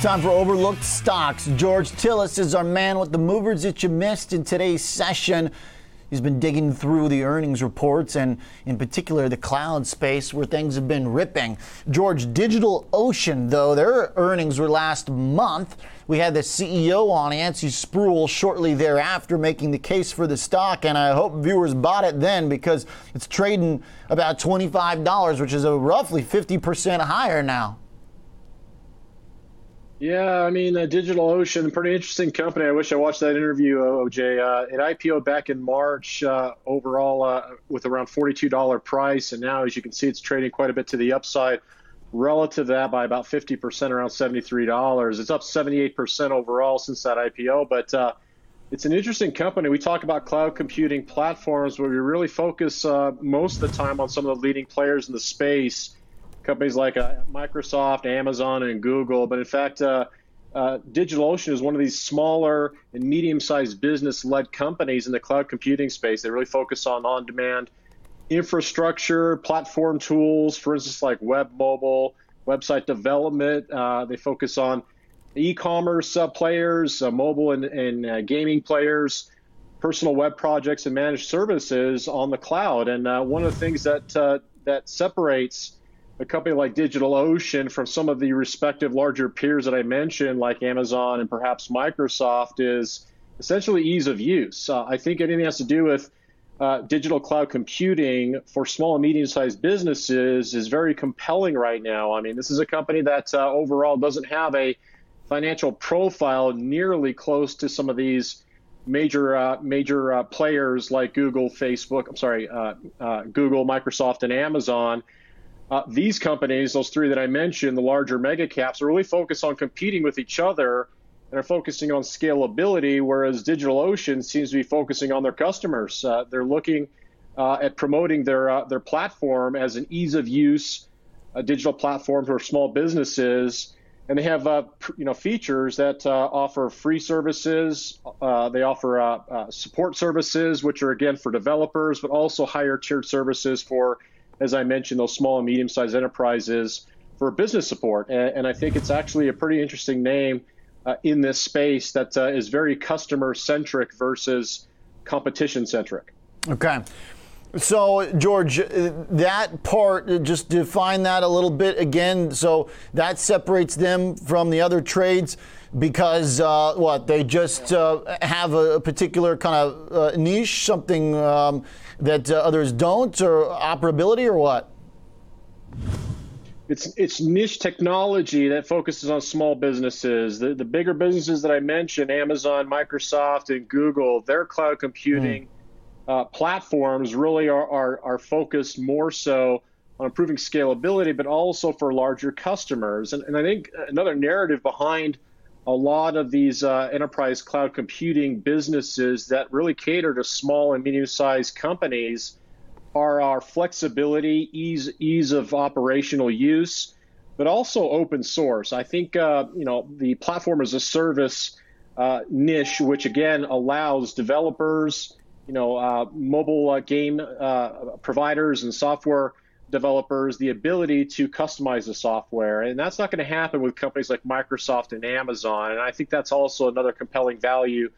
Time for overlooked stocks. George Tsilis is our man with the movers that you missed in today's session. He's been digging through the earnings reports and, in particular, the cloud space where things have been ripping. George, DigitalOcean, though, their earnings were last month. We had the CEO on, Yancey Spruill, shortly thereafter, making the case for the stock, and I hope viewers bought it then because it's trading about $25, which is a roughly 50% higher now. Yeah, I mean, uh, DigitalOcean, pretty interesting company. I wish I watched that interview, OJ. Uh, it IPO back in March, uh, overall uh, with around $42 price, and now, as you can see, it's trading quite a bit to the upside, relative to that by about 50%, around $73. It's up 78% overall since that IPO, but uh, it's an interesting company. We talk about cloud computing platforms where we really focus uh, most of the time on some of the leading players in the space companies like uh, Microsoft, Amazon, and Google. But in fact, uh, uh, DigitalOcean is one of these smaller and medium-sized business-led companies in the cloud computing space. They really focus on on-demand infrastructure, platform tools, for instance, like web, mobile, website development. Uh, they focus on e-commerce uh, players, uh, mobile and, and gaming players, personal web projects, and managed services on the cloud. And one of the things that that separates a company like DigitalOcean from some of the respective larger peers that I mentioned, like Amazon and perhaps Microsoft, is essentially ease of use. Uh, I think anything that has to do with uh, digital cloud computing for small and medium sized businesses is very compelling right now. I mean, this is a company that uh, overall doesn't have a financial profile nearly close to some of these major uh, major uh, players like Google, Facebook. I'm sorry, uh, uh Google, Microsoft, and Amazon. Uh, these companies, those three that I mentioned, the larger mega caps, are really focused on competing with each other and are focusing on scalability, whereas DigitalOcean seems to be focusing on their customers. Uh, they're looking uh, at promoting their uh, their platform as an ease of use digital platform for small businesses, and they have uh, you know features that uh, offer free services. they offer support services, which are again for developers, but also higher tiered services for as I mentioned, those small and medium sized enterprises for business support. And, and, I think it's actually a pretty interesting name uh, in this space that uh, is very customer centric versus competition centric. Okay. So, George, uh, that part, uh, just define that a little bit again. So, that separates them from the other trades because uh, what they just uh, have a particular kind of niche, something um, that uh, others don't, or operability, or what? It's it's niche technology that focuses on small businesses. The the bigger businesses that I mentioned, Amazon, Microsoft, and Google, their cloud computing mm. uh, platforms really are, are are focused more so on improving scalability, but also for larger customers. And, and I think another narrative behind a lot of these uh, enterprise cloud computing businesses that really cater to small and medium-sized companies are our flexibility, ease ease of operational use, but also open source. I think uh, you know the platform as a service uh, niche, which again allows developers, you know, uh, mobile uh, game uh, providers and software developers the ability to customize the software. And that's not going to happen with companies like Microsoft and Amazon. And I think that's also another compelling value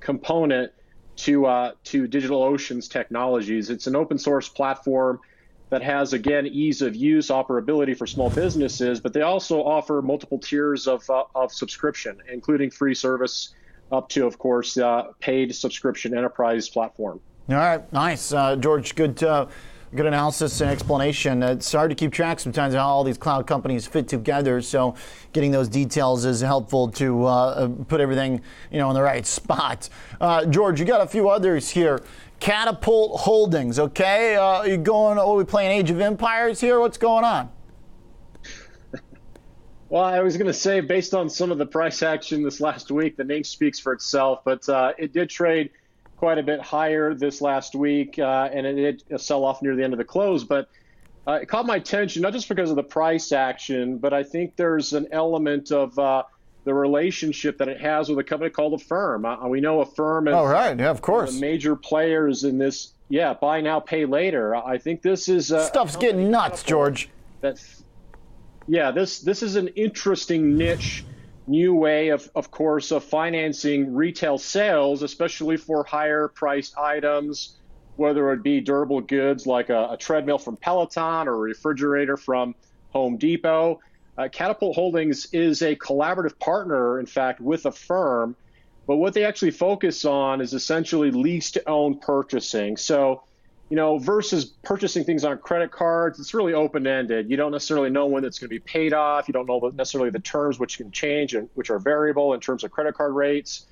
component to uh, to DigitalOcean's technologies. It's an open source platform that has again ease of use, operability for small businesses, but they also offer multiple tiers of uh, of subscription, including free service up to, of course, uh, paid subscription enterprise platform. All right, nice, uh, George. Good good analysis and explanation. It's hard to keep track sometimes of how all these cloud companies fit together. So, getting those details is helpful to uh, put everything you know in the right spot. Uh, George, you got a few others here. Katapult Holdings. Okay, uh, you going? Oh, we playing Age of Empires here? What's going on? Well, I was going to say, based on some of the price action this last week, the name speaks for itself. But uh, it did trade quite a bit higher this last week, uh, and it did sell off near the end of the close. But uh, it caught my attention not just because of the price action, but I think there's an element of uh, the relationship that it has with a company called Affirm. Uh, we know Affirm is oh, right. yeah, of course. major players in this. Yeah, buy now, pay later. I think this is uh, stuff's getting nuts, George. That's yeah. This this is an interesting niche new way of, of course, of financing retail sales, especially for higher priced items, whether it be durable goods like a, a treadmill from Peloton or a refrigerator from Home Depot. Uh, Katapult Holdings is a collaborative partner, in fact, with Affirm, But what they actually focus on is essentially lease to own purchasing. So you know, versus purchasing things on credit cards, it's really open ended. You don't necessarily know when it's going to be paid off. You don't know necessarily the terms, which can change and which are variable in terms of credit card rates.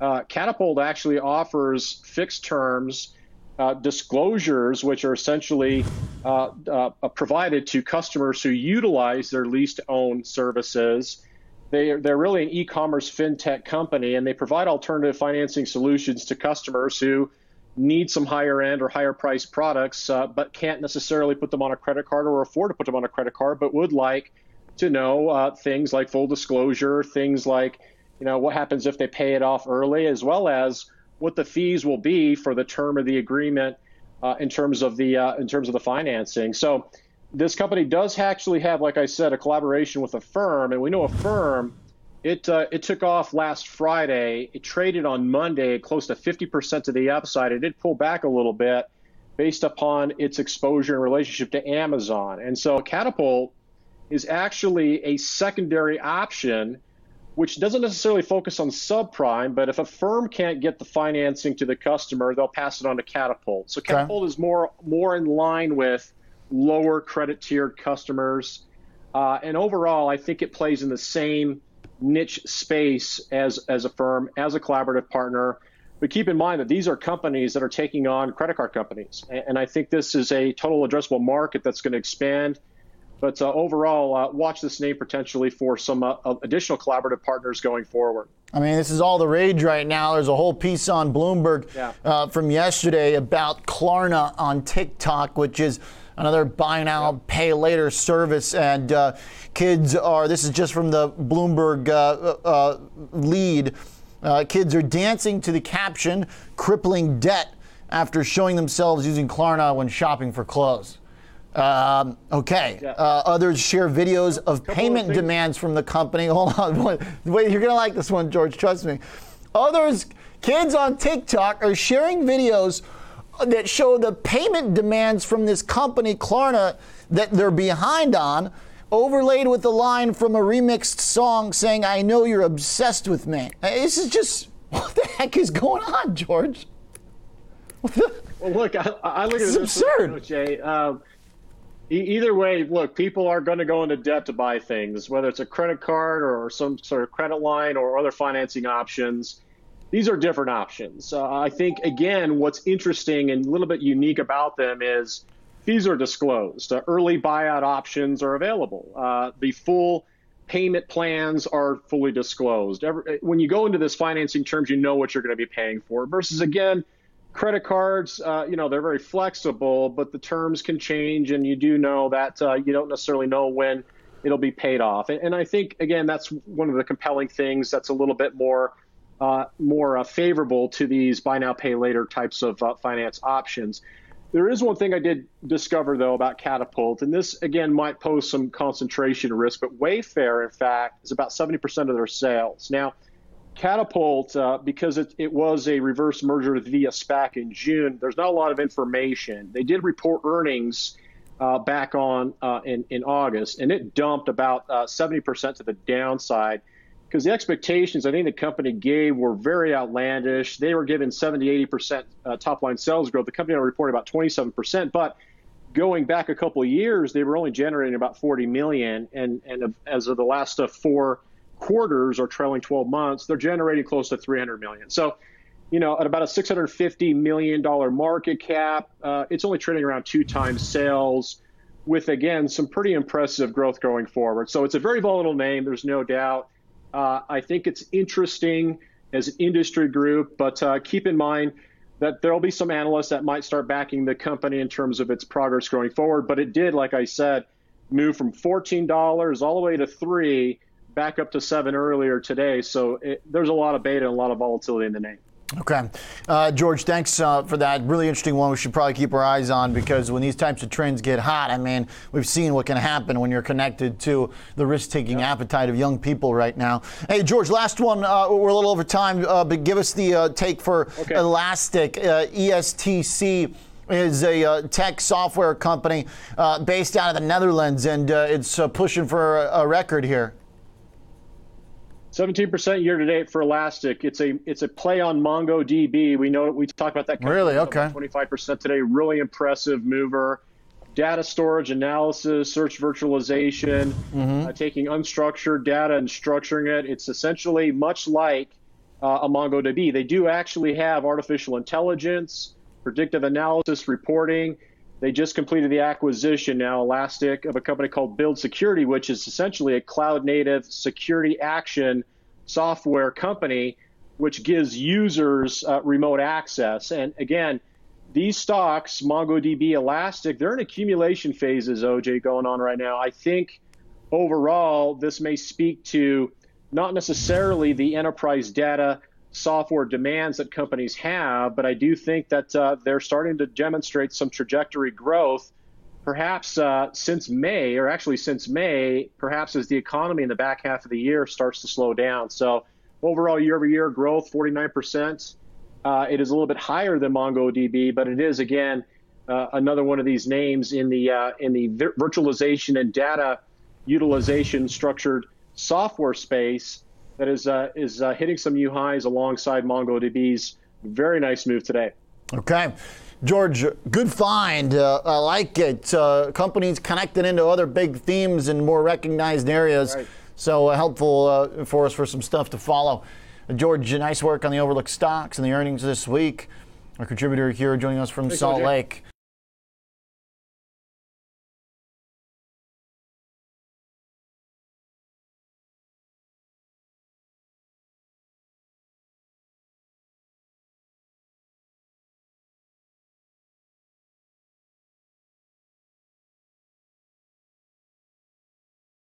Uh, Katapult actually offers fixed terms uh, disclosures, which are essentially uh, uh provided to customers who utilize their lease to own services. They, they're really an e commerce fintech company, and they provide alternative financing solutions to customers who need some higher end or higher priced products, uh, but can't necessarily put them on a credit card or afford to put them on a credit card, but would like to know uh, things like full disclosure, things like, you know, what happens if they pay it off early, as well as what the fees will be for the term of the agreement uh, in terms of the uh, in terms of the financing. So this company does actually have, like I said, a collaboration with Affirm, and we know Affirm it uh, it took off last Friday. It traded on Monday close to 50% to the upside. It did pull back a little bit based upon its exposure and relationship to Amazon. And so Katapult is actually a secondary option which doesn't necessarily focus on subprime, but if Affirm can't get the financing to the customer, they'll pass it on to Katapult. So Katapult okay. is more more in line with lower credit tiered customers. Uh, and overall, I think it plays in the same niche space as as Affirm, as a collaborative partner. But keep in mind that these are companies that are taking on credit card companies, and I think this is a total addressable market that's going to expand. But uh, overall, uh, watch this name potentially for some uh, additional collaborative partners going forward. I mean, this is all the rage right now. There's a whole piece on Bloomberg yeah. Uh, from yesterday about Klarna on TikTok, which is another buy now, pay later service. And uh, kids are, this is just from the Bloomberg uh, uh, lead, uh, kids are dancing to the caption, crippling debt after showing themselves using Klarna when shopping for clothes. Um, okay. Yeah. Uh, others share videos of payment of demands from the company. Hold on. Wait, you're going to like this one, George. Trust me. Others, kids on TikTok, are sharing videos that show the payment demands from this company, Klarna, that they're behind on, overlaid with the line from a remixed song saying, I know you're obsessed with me. This is just, what the heck is going on, George? well, look, I, I look at this absurd. Jay. Um, either way, look, people are going to go into debt to buy things, whether it's a credit card or some sort of credit line or other financing options these are different options. Uh, I think, again, what's interesting and a little bit unique about them is fees are disclosed. Uh, early buyout options are available. Uh, the full payment plans are fully disclosed. Every, when you go into this financing terms, you know what you're going to be paying for. Versus, again, credit cards, uh, you know, they're very flexible, but the terms can change, and you do know that uh, you don't necessarily know when it'll be paid off. And, and I think, again, that's one of the compelling things that's a little bit more – uh, more uh, favorable to these buy now, pay later types of uh, finance options. There is one thing I did discover, though, about Katapult, and this, again, might pose some concentration risk, but Wayfair, in fact, is about 70% of their sales. Now, Katapult, uh, because it, it, was a reverse merger via SPAC in June, there's not a lot of information. They did report earnings uh, back on uh, in, in August, and it dumped about 70% to the downside because the expectations I think the company gave were very outlandish. They were given 70, 80% uh, top line sales growth. The company reported about 27%, but going back a couple years, they were only generating about 40 million. And, and as of the last uh, four quarters or trailing 12 months, they're generating close to 300 million. So, you know, at about a 650 million dollar market cap, uh, it's only trading around two times sales. With again some pretty impressive growth going forward. So it's a very volatile name. There's no doubt. Uh, I think it's interesting as an industry group, but uh, keep in mind that there'll be some analysts that might start backing the company in terms of its progress going forward. But it did, like I said, move from $14 all the way to three, back up to seven earlier today. So it, there's a lot of beta and a lot of volatility in the name. Okay. Uh, George, thanks uh, for that. Really interesting one. We should probably keep our eyes on because when these types of trends get hot, I mean, we've seen what can happen when you're connected to the risk taking appetite of young people right now. Hey, George, last one. Uh, we're a little over time, uh, but give us the uh, take for okay. Elastic, uh, ESTC is a uh, tech software company uh, based out of the Netherlands, and uh, it's pushing for a, a, record here. 17% year to date for Elastic. It's a it's a play on MongoDB. We know we talked about that. Really? Okay. 25% today. Really impressive mover. Data storage, analysis, search virtualization, mm-hmm. uh, taking unstructured data and structuring it. It's essentially much like uh, a MongoDB. They do actually have artificial intelligence, predictive analysis, reporting. They just completed the acquisition now, Elastic, of a company called Build Security, which is essentially a cloud native security action software company, which gives users uh, remote access. And again, these stocks, MongoDB, Elastic, they're in accumulation phases, OJ, going on right now. I think overall, this may speak to not necessarily the enterprise data software demands that companies have, but I do think that uh, they're starting to demonstrate some trajectory growth, perhaps uh, since May, or actually since May, perhaps as the economy in the back half of the year starts to slow down. So overall year over year growth, 49%. Uh, it is a little bit higher than MongoDB, but it is again uh, another one of these names in the uh, in the virtualization and data utilization structured software space that is uh, is uh, hitting some new highs alongside MongoDB's very nice move today. Okay. George, good find. Uh, I like it. Uh, companies connected into other big themes and more recognized areas. Right. So uh, helpful uh, for us for some stuff to follow. George, nice work on the overlooked stocks and the earnings this week. Our contributor here joining us from Thanks, Salt Lake.